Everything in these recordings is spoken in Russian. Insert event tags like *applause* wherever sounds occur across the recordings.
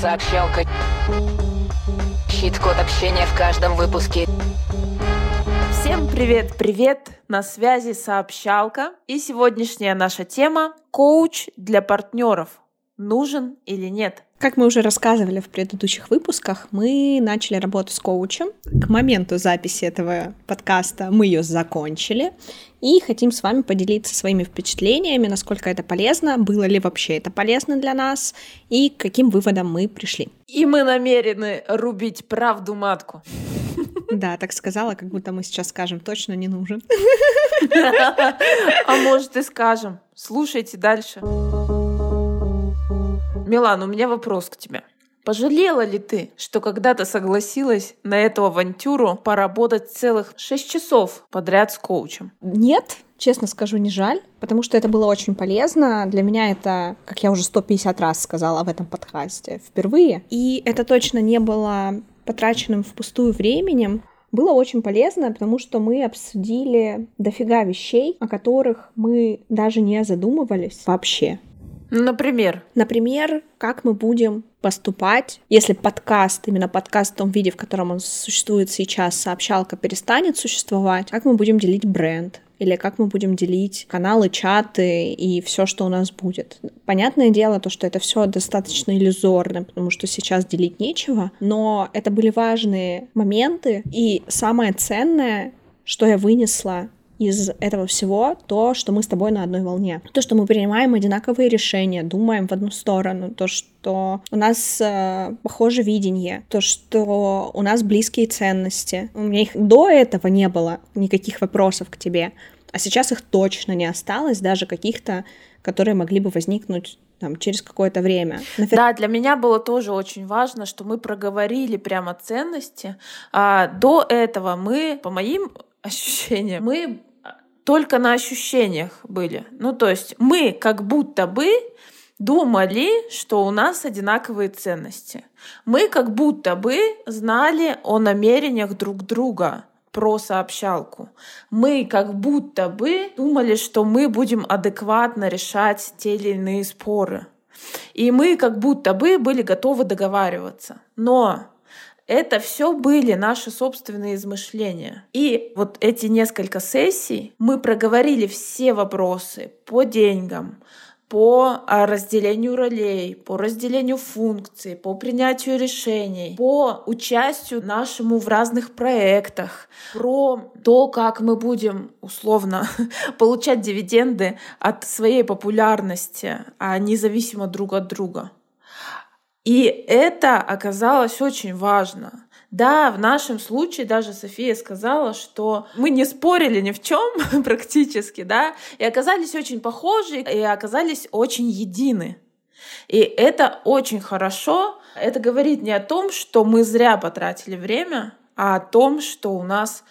Сообщалка. Щит-код общения в каждом выпуске. Всем привет-привет! На связи сообщалка. И сегодняшняя наша тема – коуч для партнеров. Нужен или нет? Как мы уже рассказывали в предыдущих выпусках, мы начали работу с коучем. К моменту записи этого подкаста мы ее закончили и хотим с вами поделиться своими впечатлениями, насколько это полезно, было ли вообще это полезно для нас и к каким выводам мы пришли. И мы намерены рубить правду матку. Да, так сказала, как будто мы сейчас скажем, точно не нужен. *laughs* А может и скажем. Слушайте дальше. Милан, у меня вопрос к тебе. Пожалела ли ты, что когда-то согласилась на эту авантюру поработать целых шесть часов подряд с коучем? Нет, честно скажу, не жаль, потому что это было очень полезно. Для меня это, как я уже 150 раз сказала в этом подкасте, впервые. И это точно не было потраченным впустую временем. Было очень полезно, потому что мы обсудили дофига вещей, о которых мы даже не задумывались вообще. Например? Например, как мы будем поступать, если подкаст, именно подкаст в том виде, в котором он существует сейчас, сообщалка перестанет существовать, как мы будем делить бренд, или как мы будем делить каналы, чаты и все, что у нас будет. Понятное дело, то, что это все достаточно иллюзорно, потому что сейчас делить нечего, но это были важные моменты, и самое ценное, что я вынесла из этого всего то, что мы с тобой на одной волне. То, что мы принимаем одинаковые решения, думаем в одну сторону, то, что у нас э, похоже видение, то, что у нас близкие ценности. У меня их до этого не было никаких вопросов к тебе, а сейчас их точно не осталось, даже каких-то, которые могли бы возникнуть там, через какое-то время. Навер... Да, для меня было тоже очень важно, что мы проговорили прямо ценности. А до этого мы, по моим *laughs* ощущениям, мы только на ощущениях были. Ну, то есть мы как будто бы думали, что у нас одинаковые ценности. Мы как будто бы знали о намерениях друг друга про сообщалку. Мы как будто бы думали, что мы будем адекватно решать те или иные споры. И мы как будто бы были готовы договариваться. Но это все были наши собственные измышления. И вот эти несколько сессий мы проговорили все вопросы по деньгам, по а, разделению ролей, по разделению функций, по принятию решений, по участию нашему в разных проектах, про то, как мы будем условно *laughs* получать дивиденды от своей популярности, а независимо друг от друга. И это оказалось очень важно. Да, в нашем случае даже София сказала, что мы не спорили ни в чем *laughs* практически, да, и оказались очень похожи, и оказались очень едины. И это очень хорошо. Это говорит не о том, что мы зря потратили время, а о том, что у нас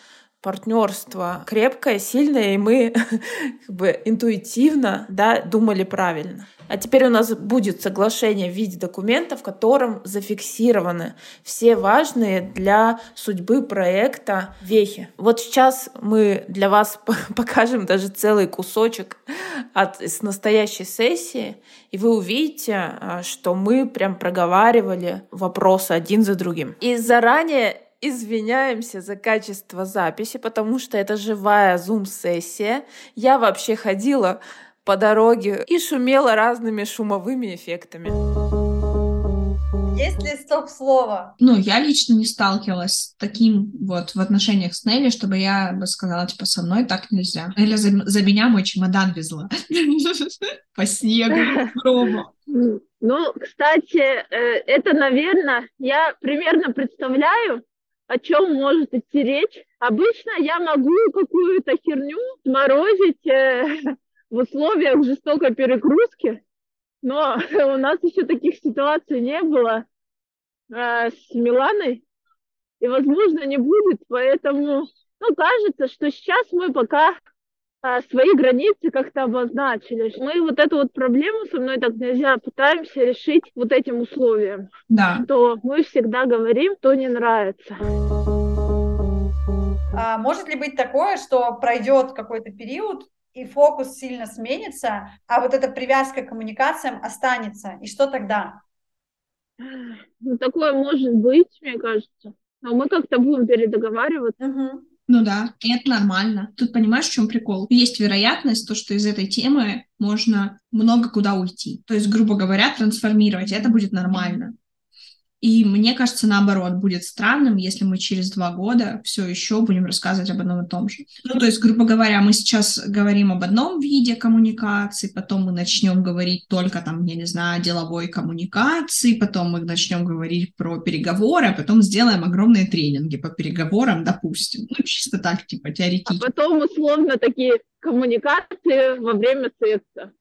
партнерство крепкое, сильное, и мы *laughs* как бы интуитивно да, думали правильно. А теперь у нас будет соглашение в виде документа, в котором зафиксированы все важные для судьбы проекта вехи. Вот сейчас мы для вас *laughs* покажем даже целый кусочек от, с настоящей сессии, и вы увидите, а, что мы прям проговаривали вопросы один за другим. И заранее извиняемся за качество записи, потому что это живая зум-сессия. Я вообще ходила по дороге и шумела разными шумовыми эффектами. Есть ли стоп-слово? Ну, я лично не сталкивалась с таким вот в отношениях с Нелли, чтобы я бы сказала, типа, со мной так нельзя. Или за, за меня мой чемодан везла. *laughs* По снегу, пробу. Ну, кстати, э, это, наверное, я примерно представляю, о чем может идти речь. Обычно я могу какую-то херню сморозить э, *laughs* в условиях жестокой перегрузки, но *laughs* у нас еще таких ситуаций не было э, с Миланой, и, возможно, не будет, поэтому, ну, кажется, что сейчас мы пока свои границы как-то обозначили. Мы вот эту вот проблему со мной так нельзя пытаемся решить вот этим условием. Да. То мы всегда говорим, то не нравится. А может ли быть такое, что пройдет какой-то период, и фокус сильно сменится, а вот эта привязка к коммуникациям останется. И что тогда? Ну, такое может быть, мне кажется. Но мы как-то будем передоговариваться. Мгм. Ну да, и это нормально. Тут понимаешь, в чем прикол? Есть вероятность, то, что из этой темы можно много куда уйти. То есть, грубо говоря, трансформировать. Это будет нормально. И мне кажется, наоборот, будет странным, если мы через два года все еще будем рассказывать об одном и том же. Ну, то есть, грубо говоря, мы сейчас говорим об одном виде коммуникации, потом мы начнем говорить только там, я не знаю, о деловой коммуникации, потом мы начнем говорить про переговоры, а потом сделаем огромные тренинги по переговорам, допустим. Ну, чисто так, типа, А теоретически. потом условно такие коммуникации во время секса.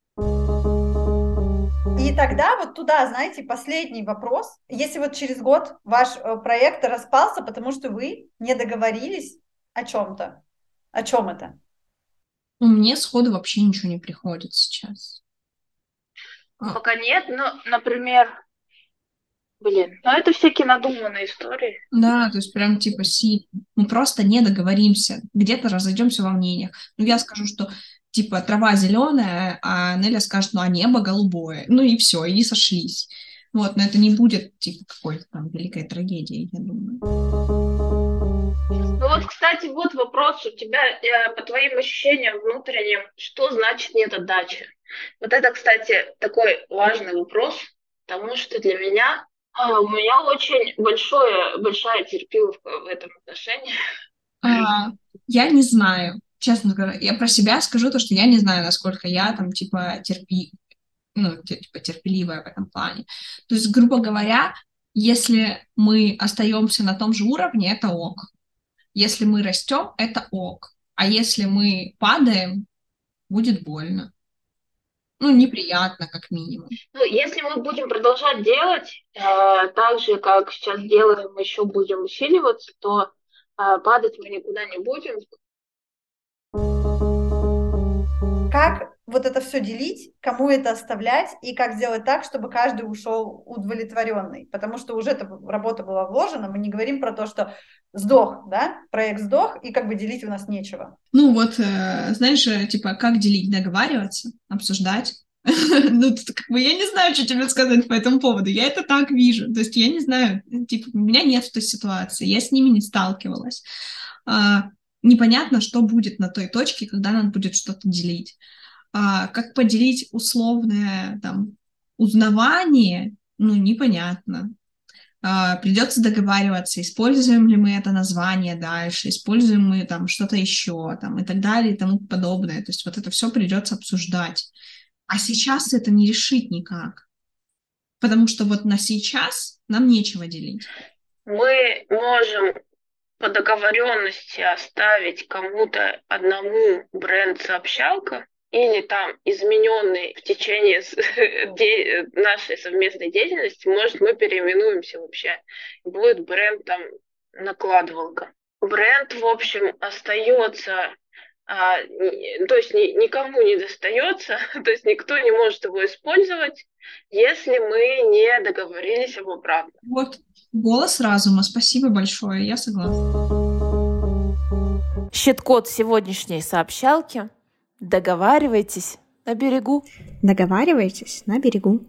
И тогда вот туда, знаете, последний вопрос. Если вот через год ваш э, проект распался, потому что вы не договорились о чем-то, о чем это? Ну, мне сходу вообще ничего не приходит сейчас. Пока нет, но, например, блин, ну это всякие надуманные истории. Да, то есть прям типа си, мы просто не договоримся, где-то разойдемся во мнениях. Ну, я скажу, что типа трава зеленая, а Неля скажет, ну, а небо голубое. Ну и все, и сошлись. Вот, но это не будет типа какой-то там великой трагедии, я думаю. Ну вот, кстати, вот вопрос у тебя, э, по твоим ощущениям внутренним, что значит нет отдачи? Вот это, кстати, такой важный вопрос, потому что для меня, а, у меня очень большое, большая терпиловка в этом отношении. А, я не знаю, честно говоря, я про себя скажу то, что я не знаю, насколько я там типа терпи, ну, типа терпеливая в этом плане. То есть, грубо говоря, если мы остаемся на том же уровне, это ок. Если мы растем, это ок. А если мы падаем, будет больно. Ну, неприятно, как минимум. Ну, если мы будем продолжать делать э, так же, как сейчас делаем, еще будем усиливаться, то э, падать мы никуда не будем. Вот это все делить, кому это оставлять и как сделать так, чтобы каждый ушел удовлетворенный? Потому что уже эта работа была вложена, мы не говорим про то, что сдох, да, проект сдох, и как бы делить у нас нечего. Ну, вот, э, знаешь, э, типа, как делить, договариваться, обсуждать. *laughs* Ну, тут как бы я не знаю, что тебе сказать по этому поводу. Я это так вижу. То есть я не знаю, типа, у меня нет той ситуации, я с ними не сталкивалась. А, непонятно, что будет на той точке, когда надо будет что-то делить. А, как поделить условное там узнавание, ну, непонятно. А, придется договариваться, используем ли мы это название дальше, используем мы там что-то еще, там, и так далее, и тому подобное. То есть вот это все придется обсуждать. А сейчас это не решить никак. Потому что вот на сейчас нам нечего делить. Мы можем по договоренности оставить кому-то одному бренд-сообщалка или там измененный в течение *laughs* нашей совместной деятельности, может, мы переименуемся вообще. Будет бренд там накладывалка. Бренд, в общем, остается, а, то есть ни- никому не достается, *laughs* то есть никто не может его использовать, если мы не договорились об обратном. Вот голос разума. Спасибо большое, я согласна. Щит-код сегодняшней сообщалки. Договаривайтесь на берегу. Договаривайтесь на берегу.